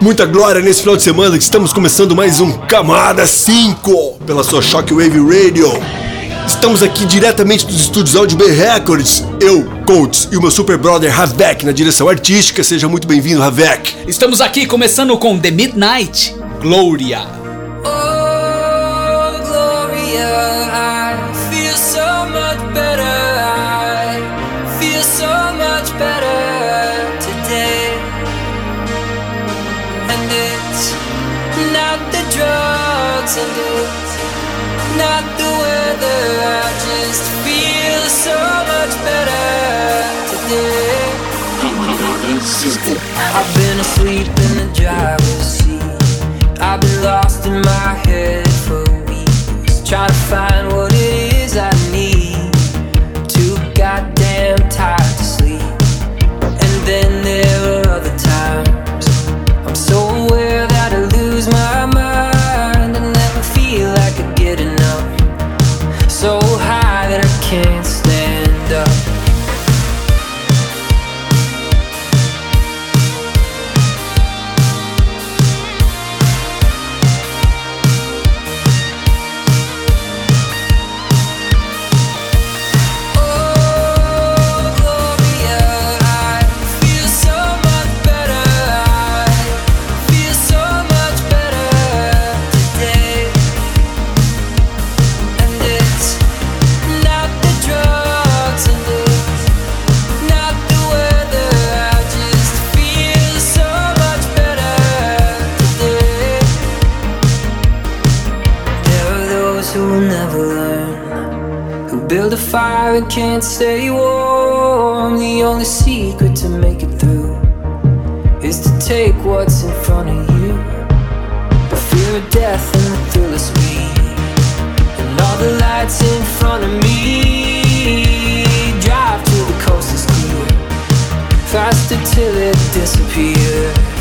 Muita glória nesse final de semana que estamos começando mais um Camada 5 pela sua Shockwave Radio. Estamos aqui diretamente dos estúdios Audio B Records, eu, Coates e o meu super brother Havek na direção artística. Seja muito bem-vindo, Havek. Estamos aqui começando com The Midnight Gloria. So much better today. I've been asleep in the driver's seat. I've been lost in my head for weeks, trying to find what A fire and can't stay warm? The only secret to make it through is to take what's in front of you. The fear of death and the thrill of me, and all the lights in front of me. Drive till the coast is clear, faster till it disappears.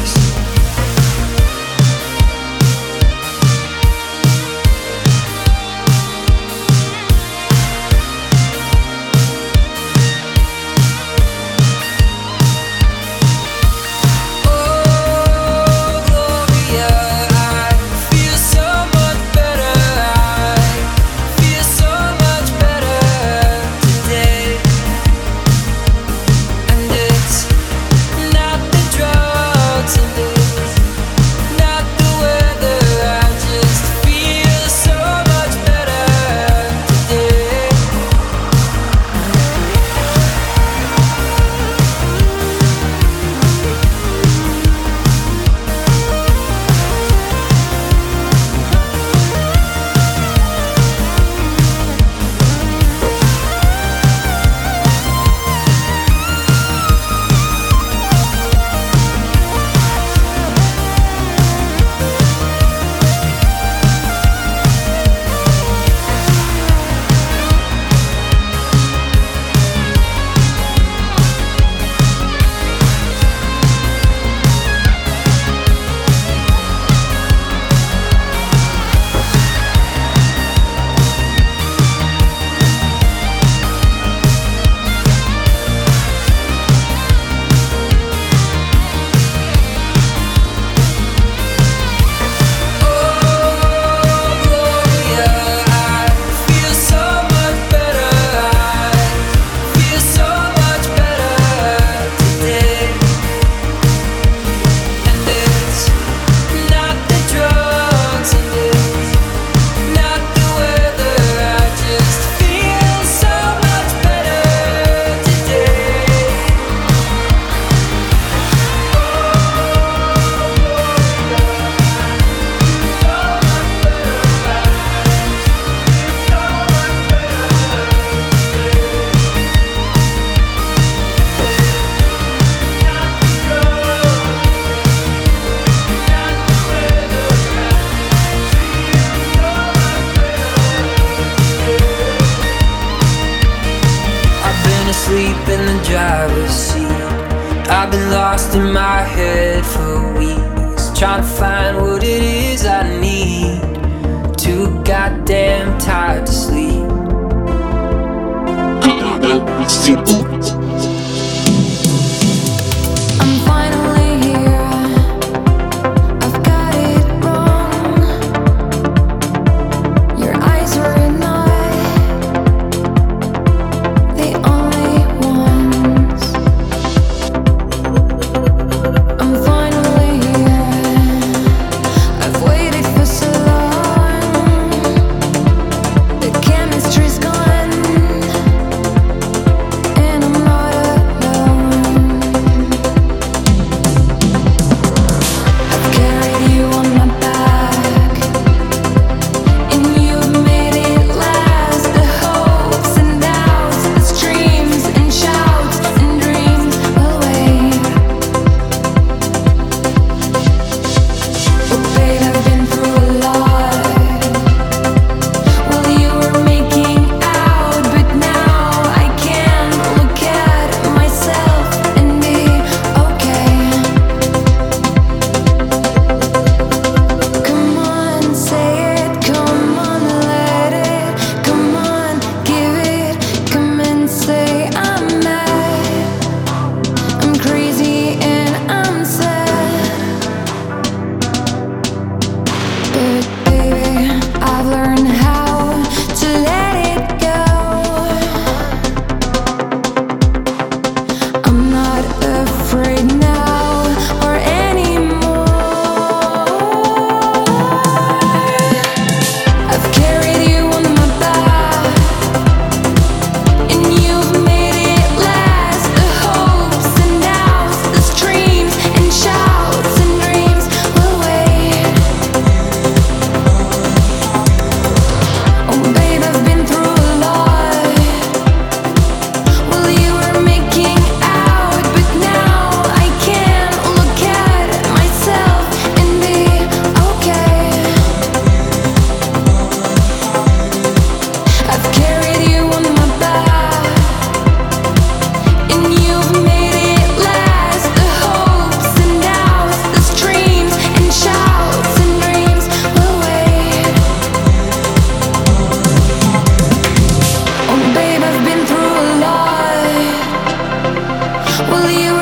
only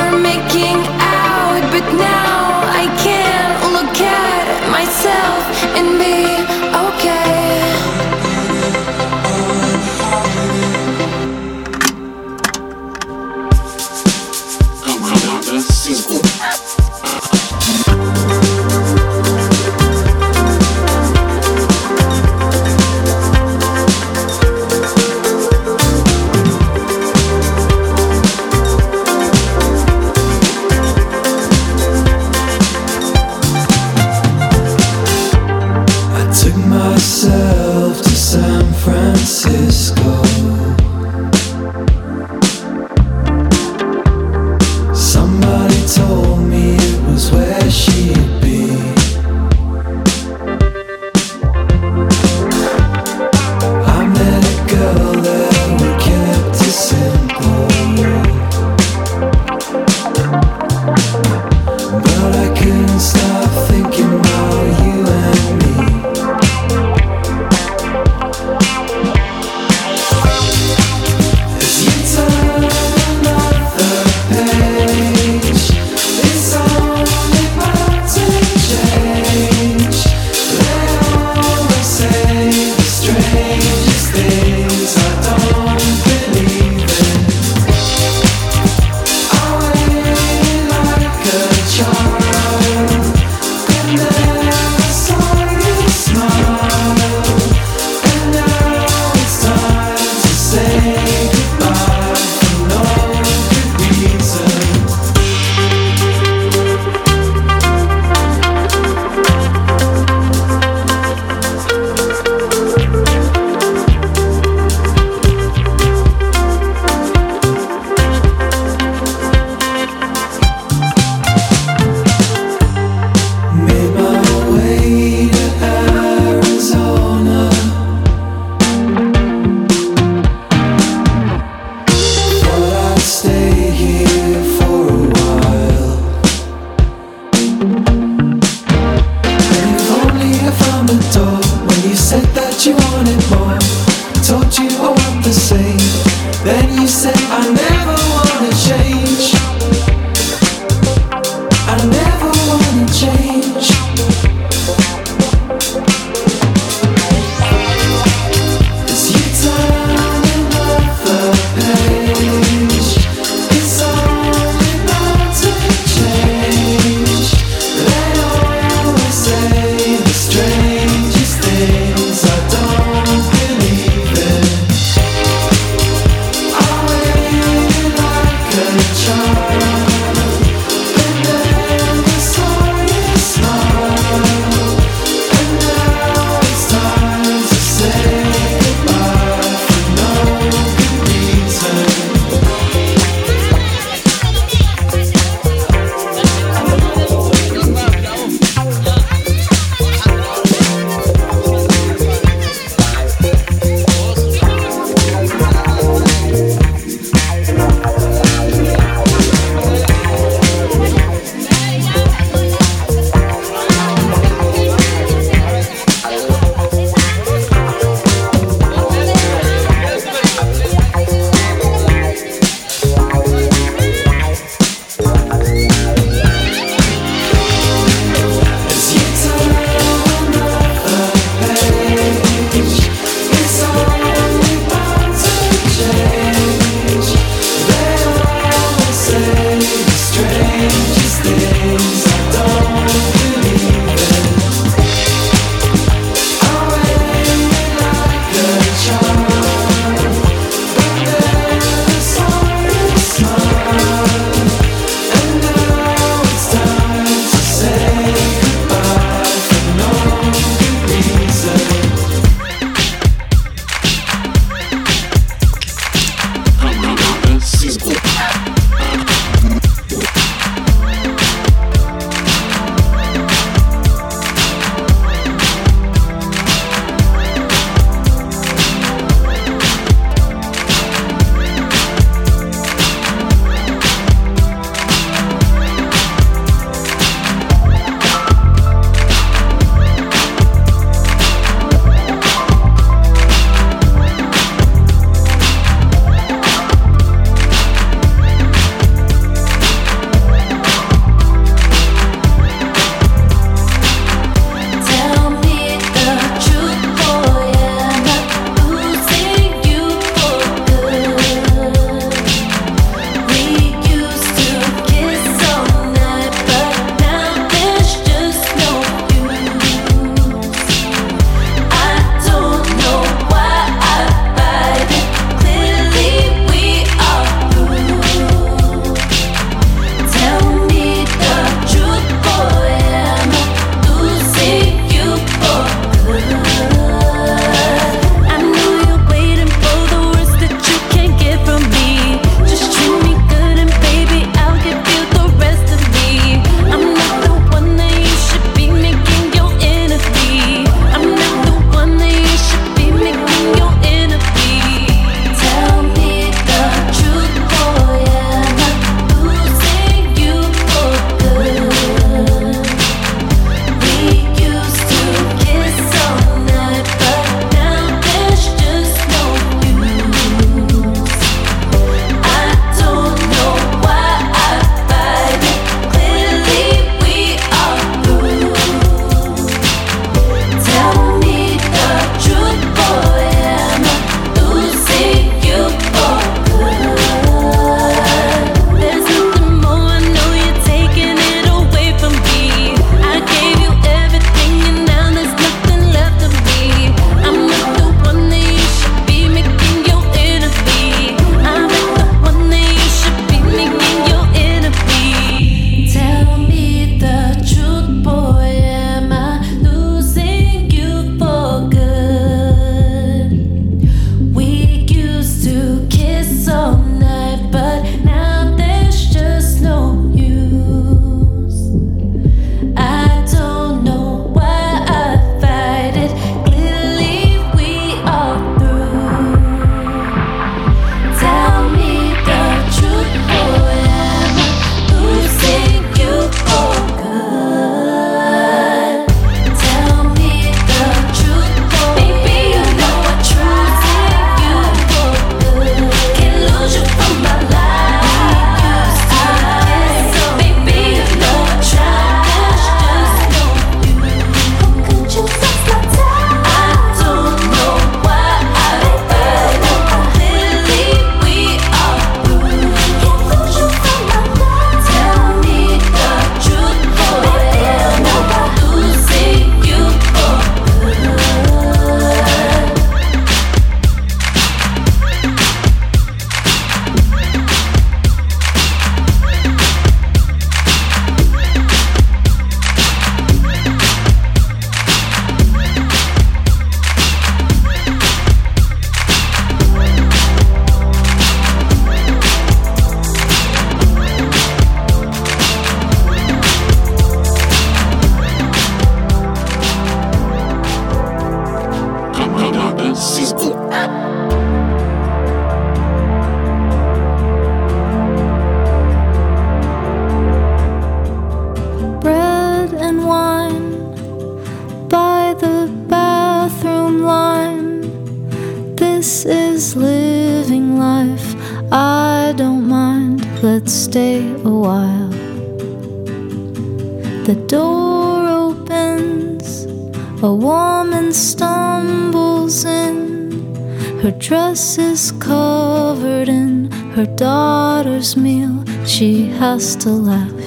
To laugh.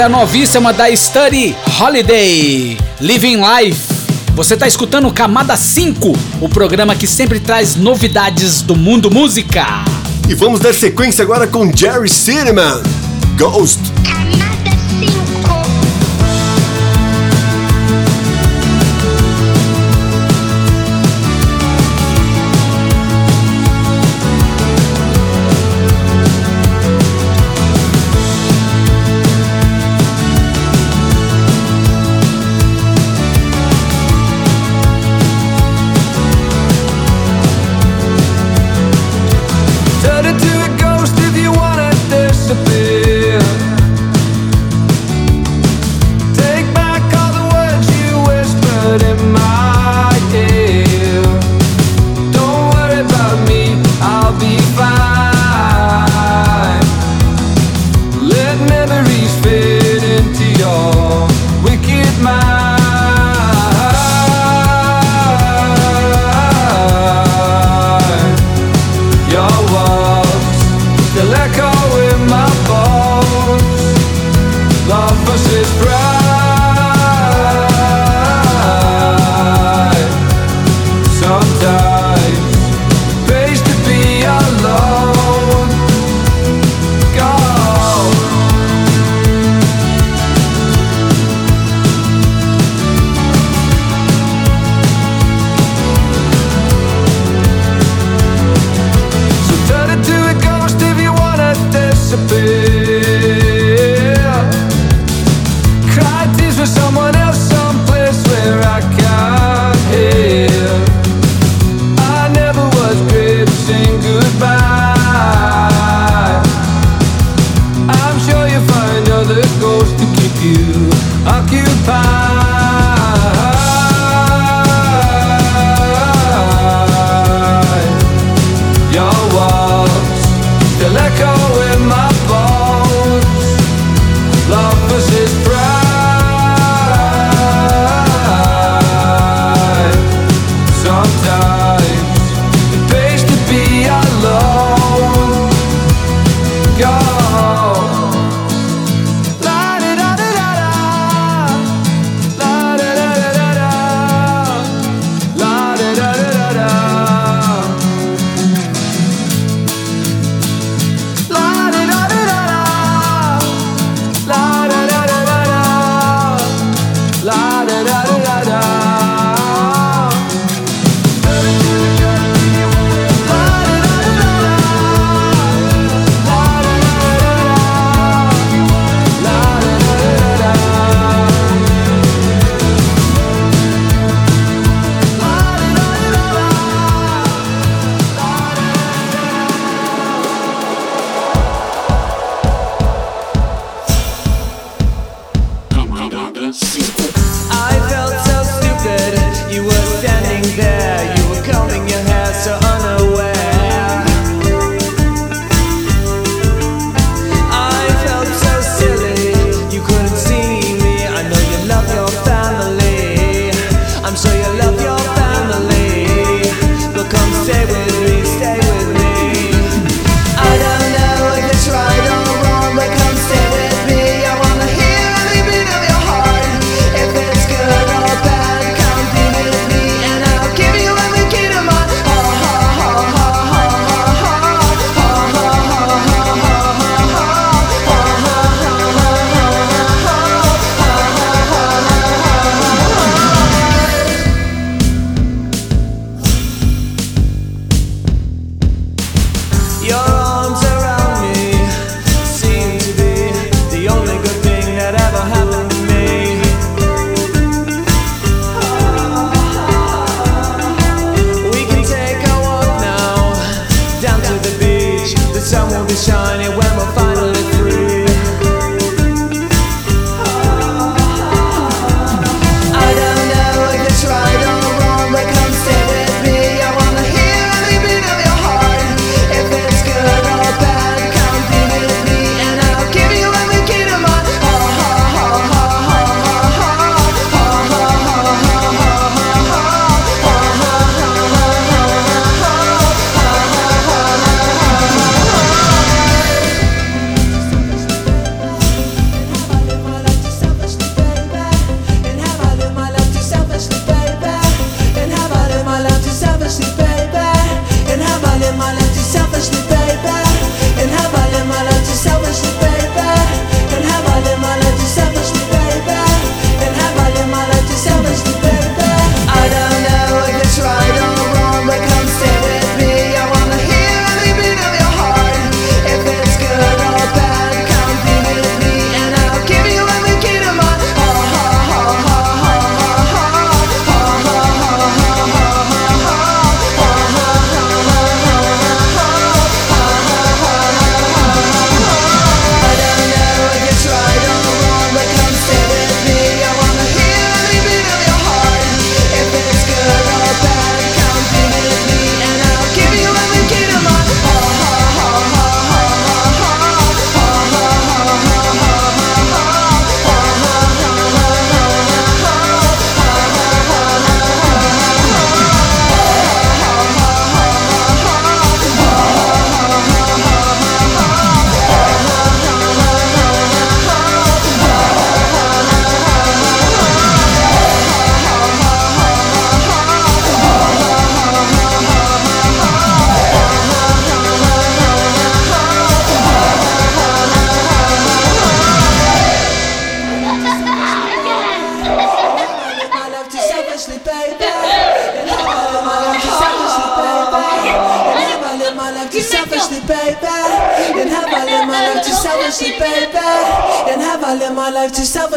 É a novíssima da Study Holiday, Living Life. Você está escutando Camada 5, o programa que sempre traz novidades do mundo música. E vamos dar sequência agora com Jerry Cinnamon, Ghost.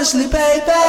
Ashley, baby.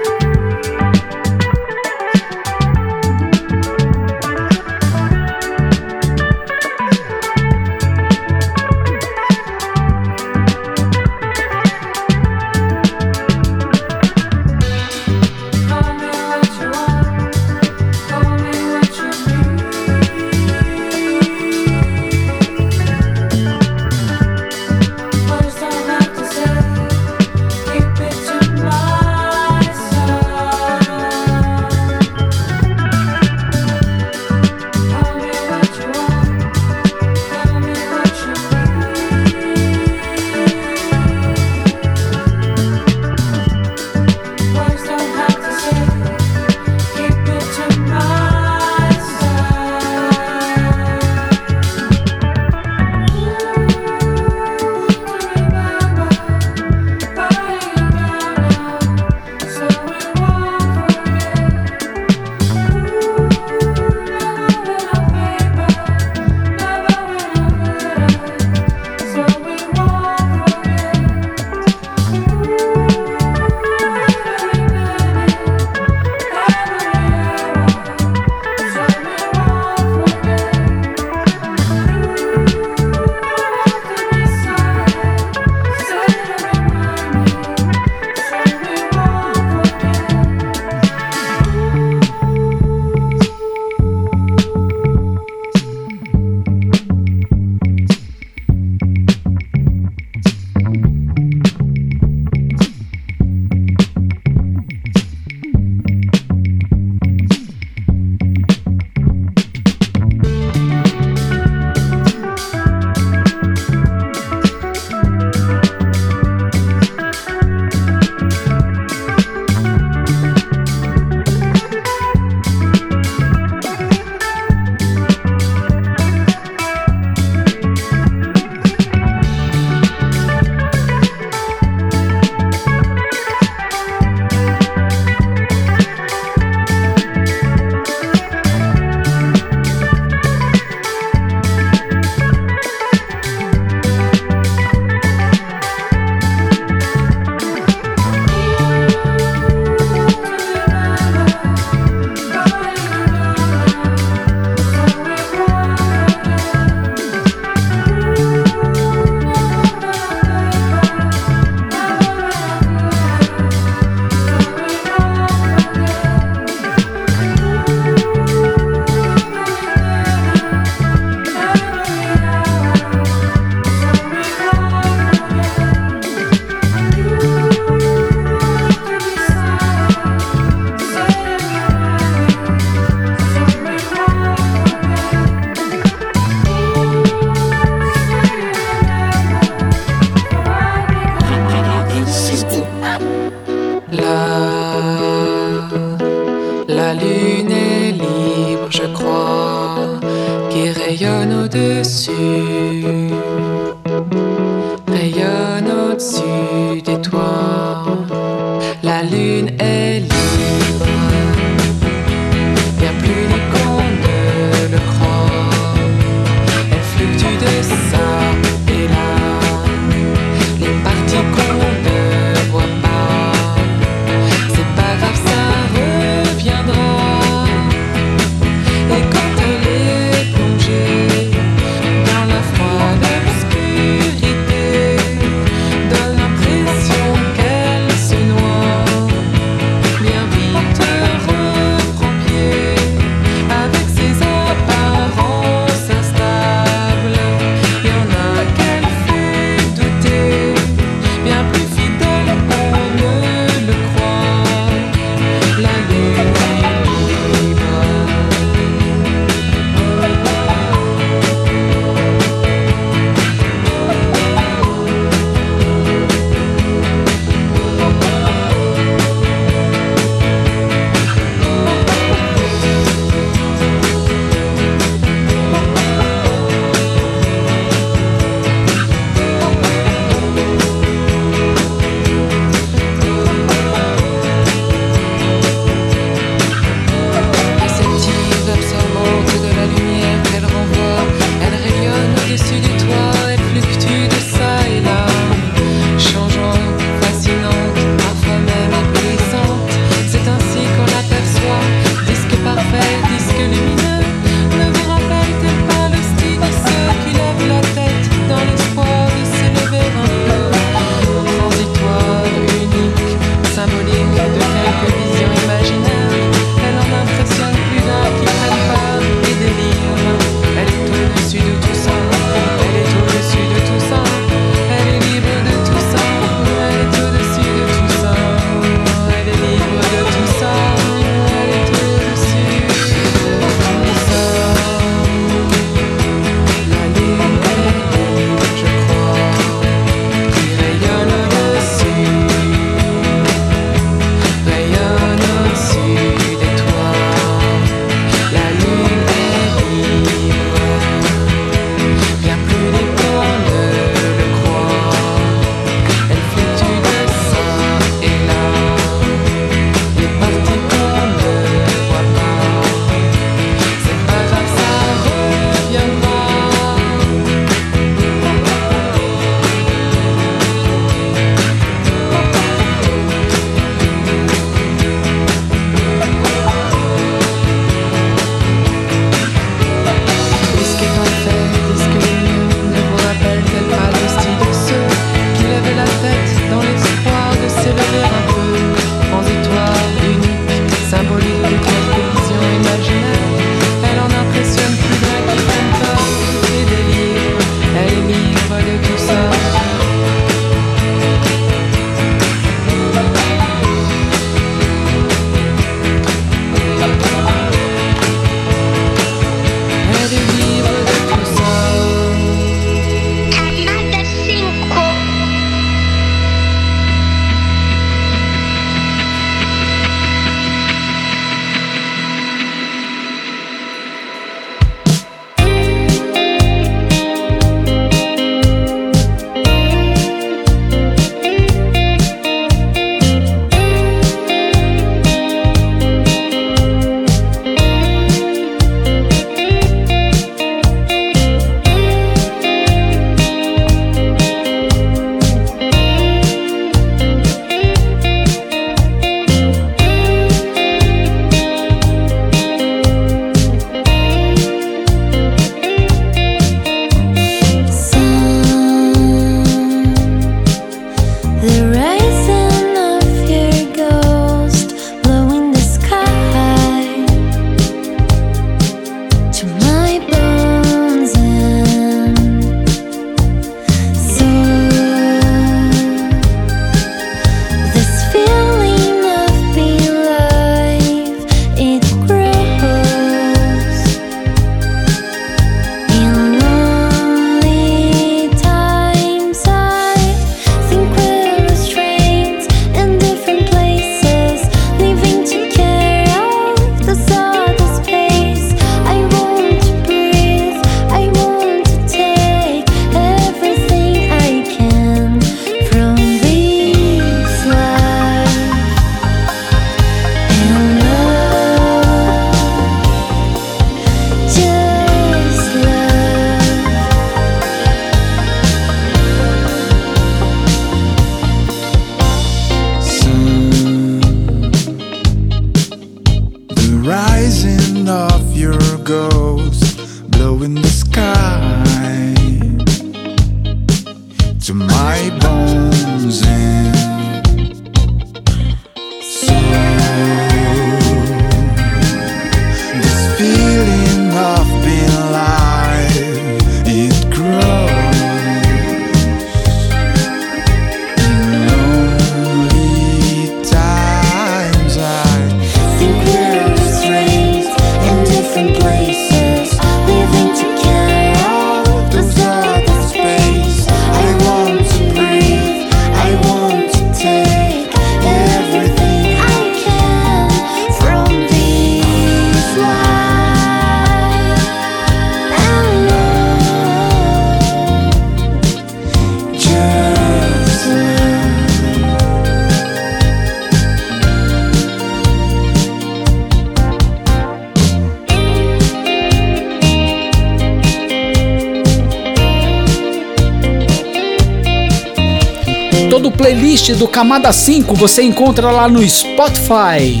Playlist do Camada 5 você encontra lá no Spotify.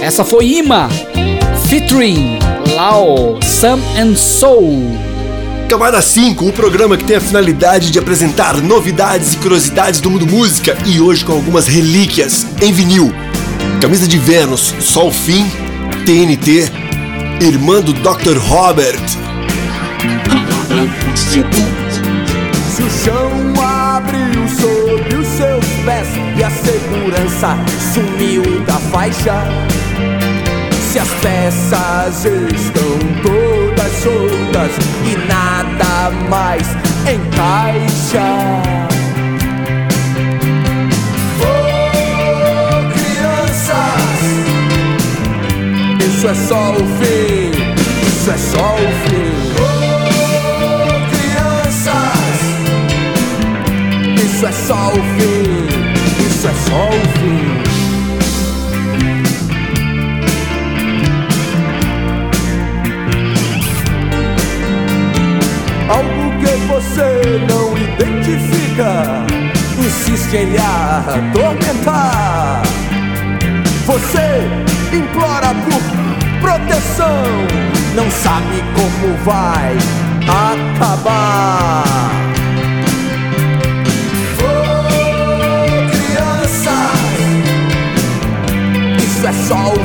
Essa foi Ima, featuring Lao, Sam and Soul. Camada 5, o programa que tem a finalidade de apresentar novidades e curiosidades do mundo música e hoje com algumas relíquias em vinil. Camisa de Vênus, Sol Fim, TNT, irmã do Dr. Robert. A segurança sumiu da faixa, se as peças estão todas soltas e nada mais encaixa. Oh, crianças, isso é só o fim, isso é só o fim. Oh, crianças, isso é só o fim, isso é só o fim. Algo que você não identifica, insiste em lhe atormentar. Você implora por proteção, não sabe como vai acabar. Isso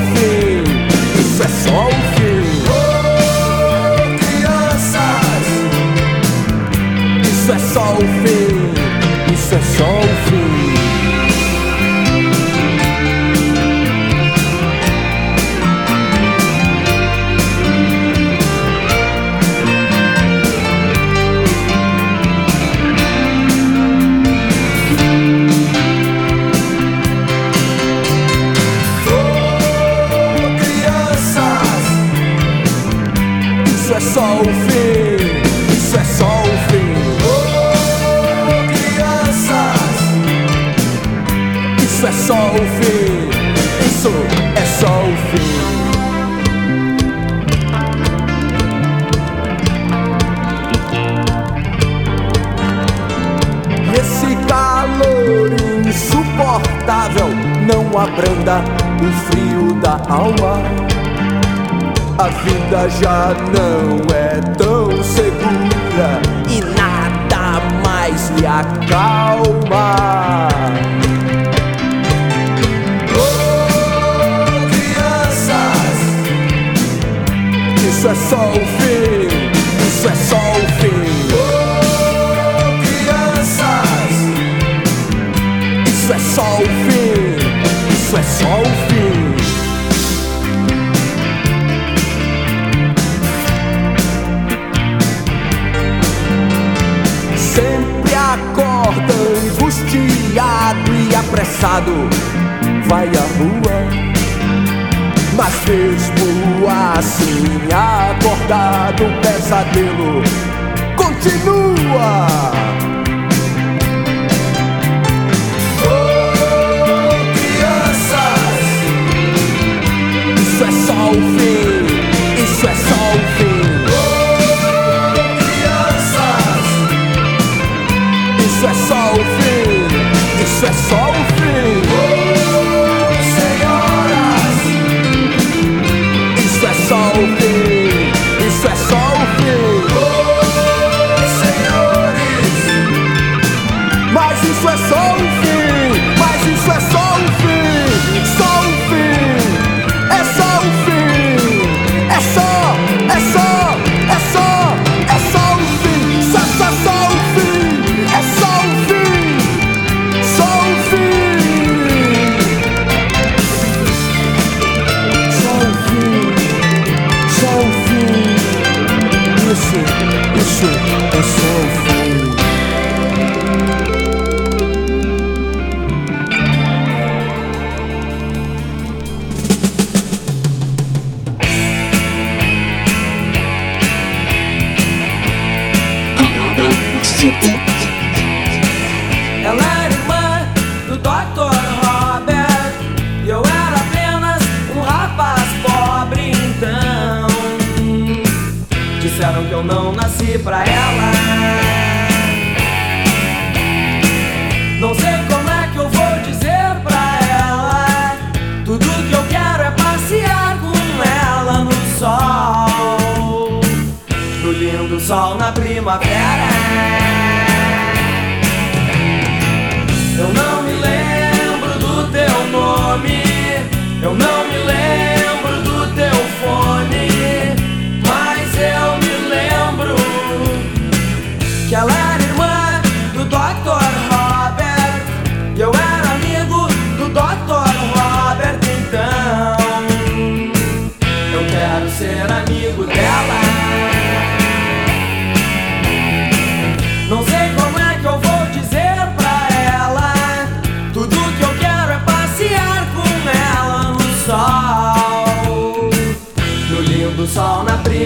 abranda o frio da alma. A vida já não é tão segura e nada mais lhe acalma. Oh, crianças, isso é só o fim, isso é só o fim. Oh, crianças, isso é só o fim, isso é só o fim. Sempre acorda angustiado e apressado, vai à rua. Mas mesmo assim, acordado, o pesadelo continua. Isso é só o fim. Pra ela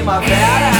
primavera.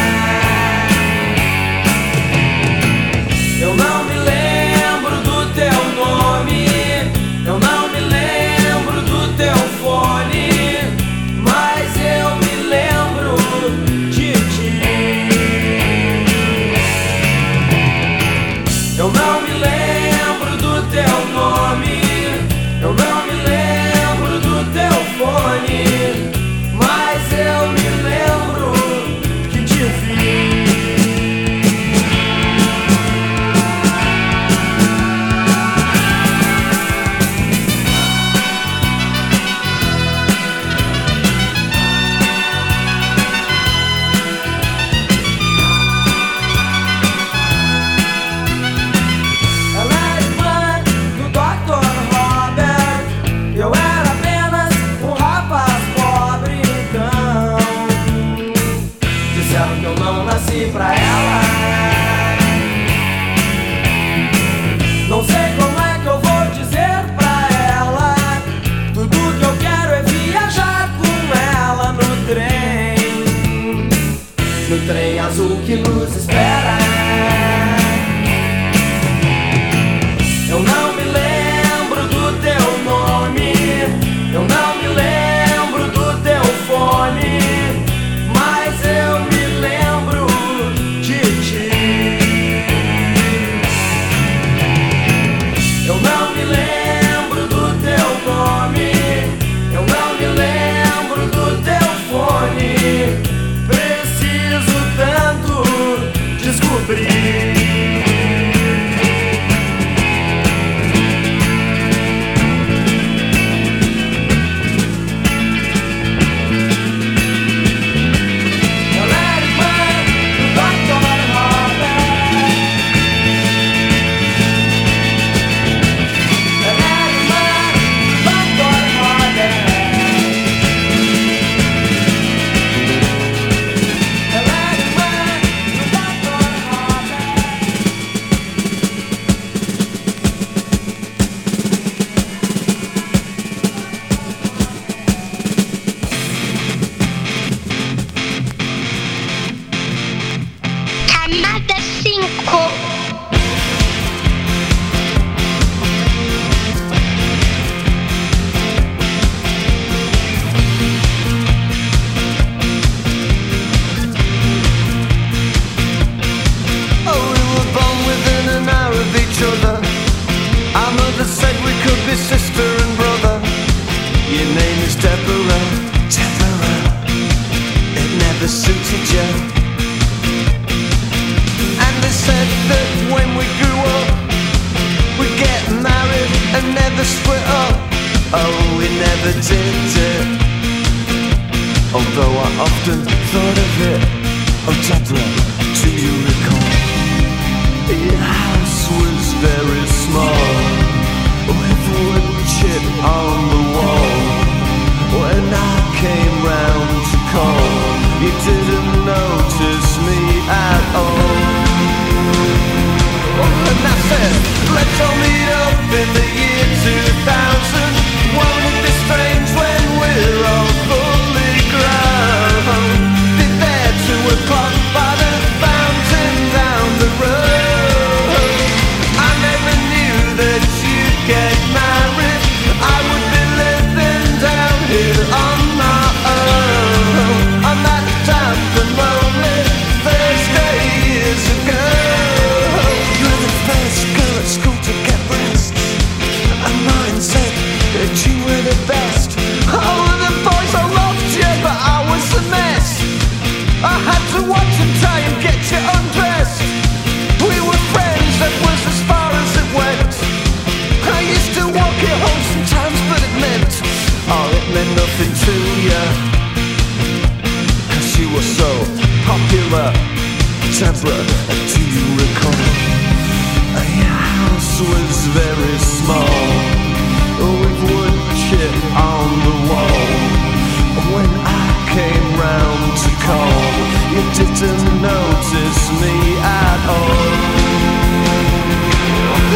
Didn't notice me at all?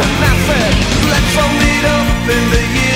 And Matt said, "Let's all meet up in the year.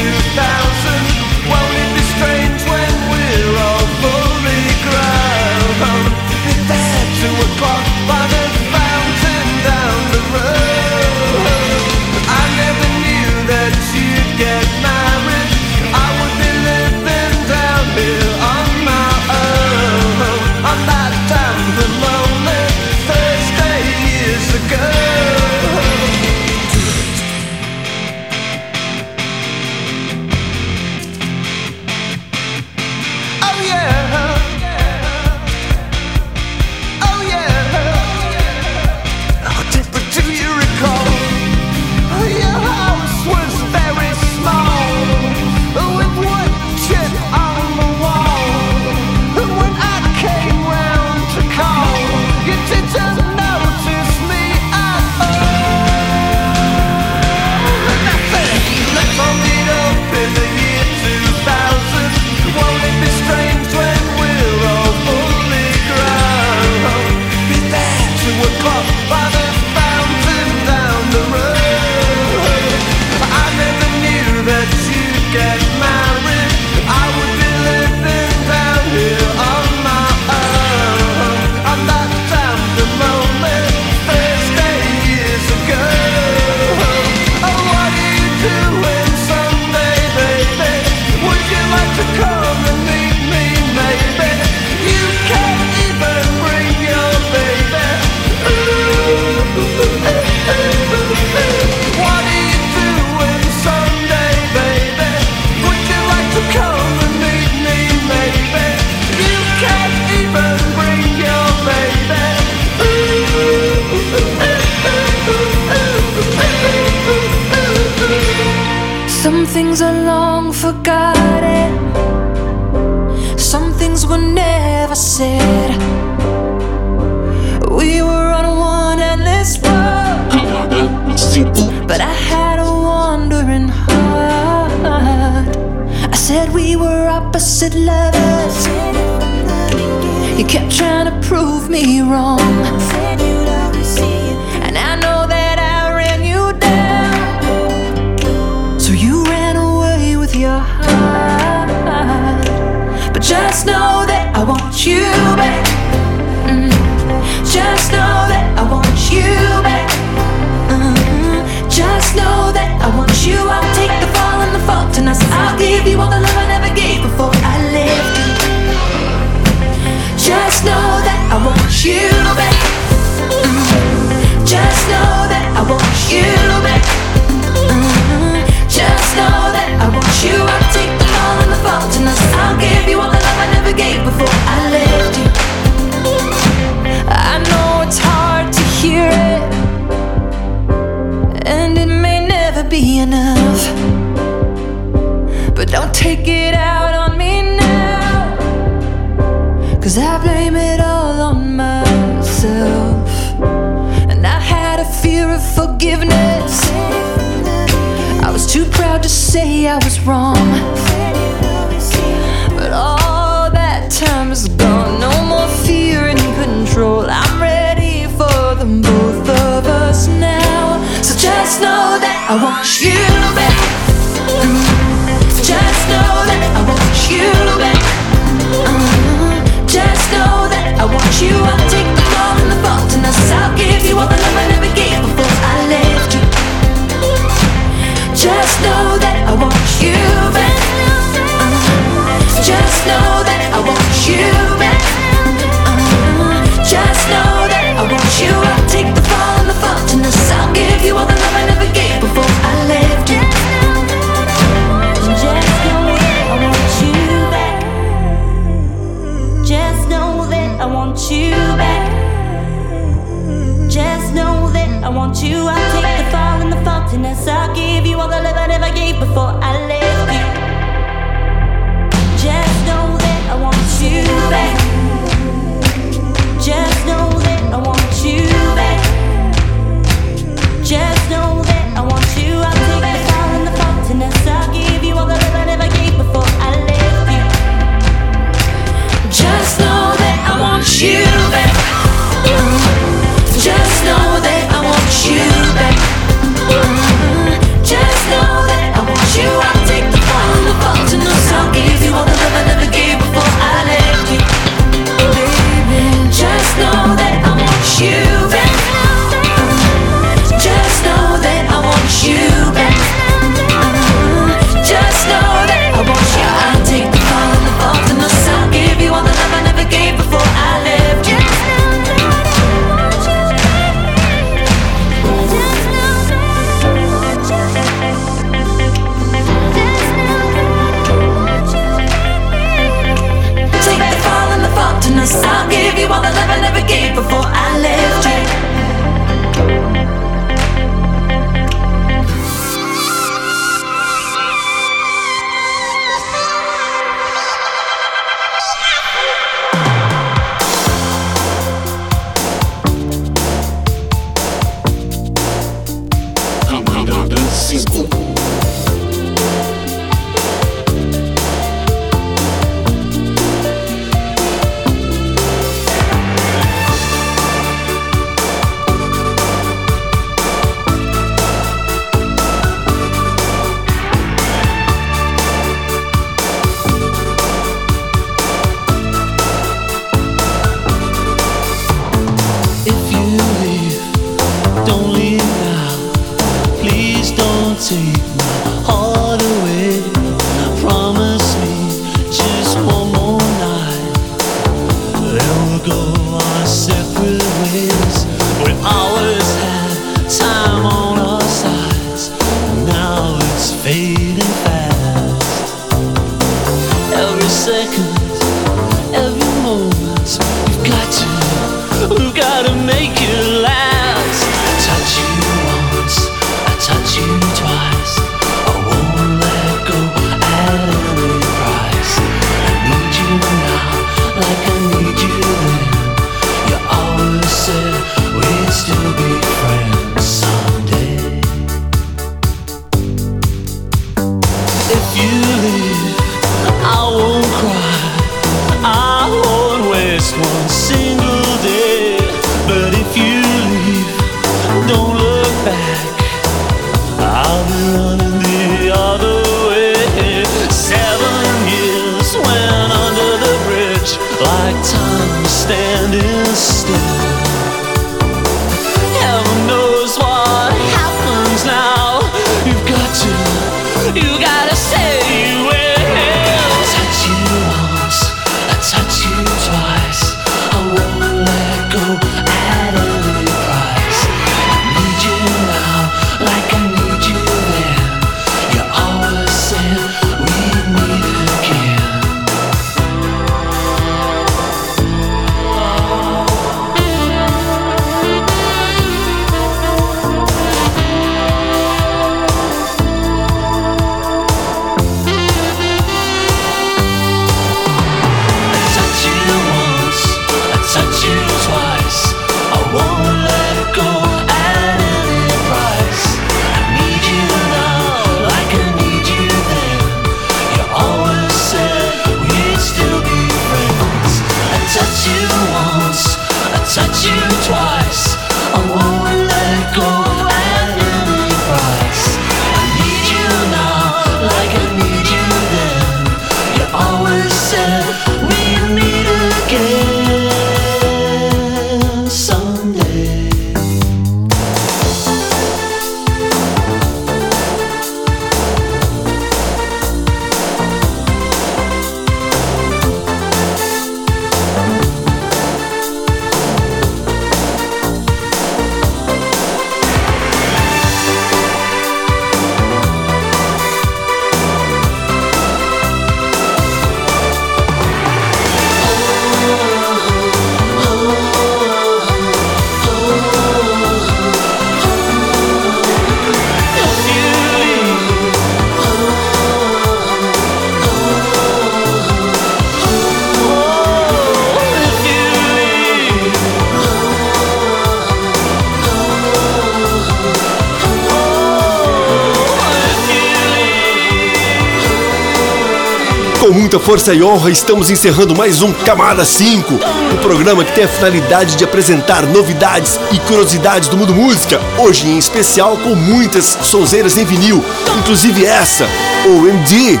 Muita força e honra, estamos encerrando mais um Camada 5, um programa que tem a finalidade de apresentar novidades e curiosidades do mundo música, hoje em especial com muitas sonzeiras em vinil, inclusive essa, OMD,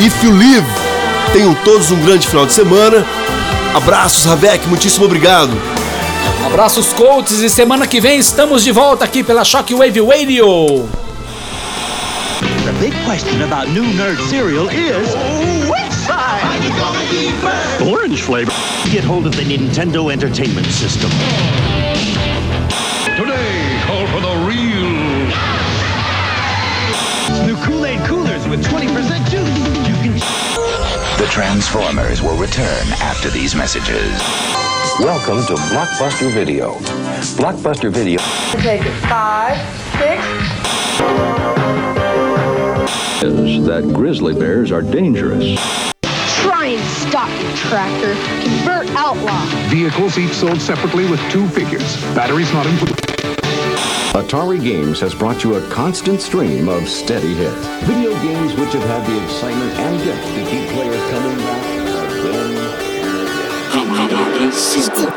If You Live. Tenham todos um grande final de semana. Abraços, Ravek, muitíssimo obrigado. Abraços, coaches, e semana que vem estamos de volta aqui pela Shockwave Radio. The big question about new nerd cereal is? Orange flavor. Get hold of the Nintendo Entertainment System. Today, call for the real. New Kool-Aid coolers with 20% juice. You can The Transformers will return after these messages. Welcome to Blockbuster Video. Blockbuster Video Take it five, six. is that grizzly bears are dangerous. Try and stop your tractor. Convert outlaw. Vehicles each sold separately with two figures. Batteries not included. Atari Games has brought you a constant stream of steady hits. Video games which have had the excitement and depth to keep players coming back again. System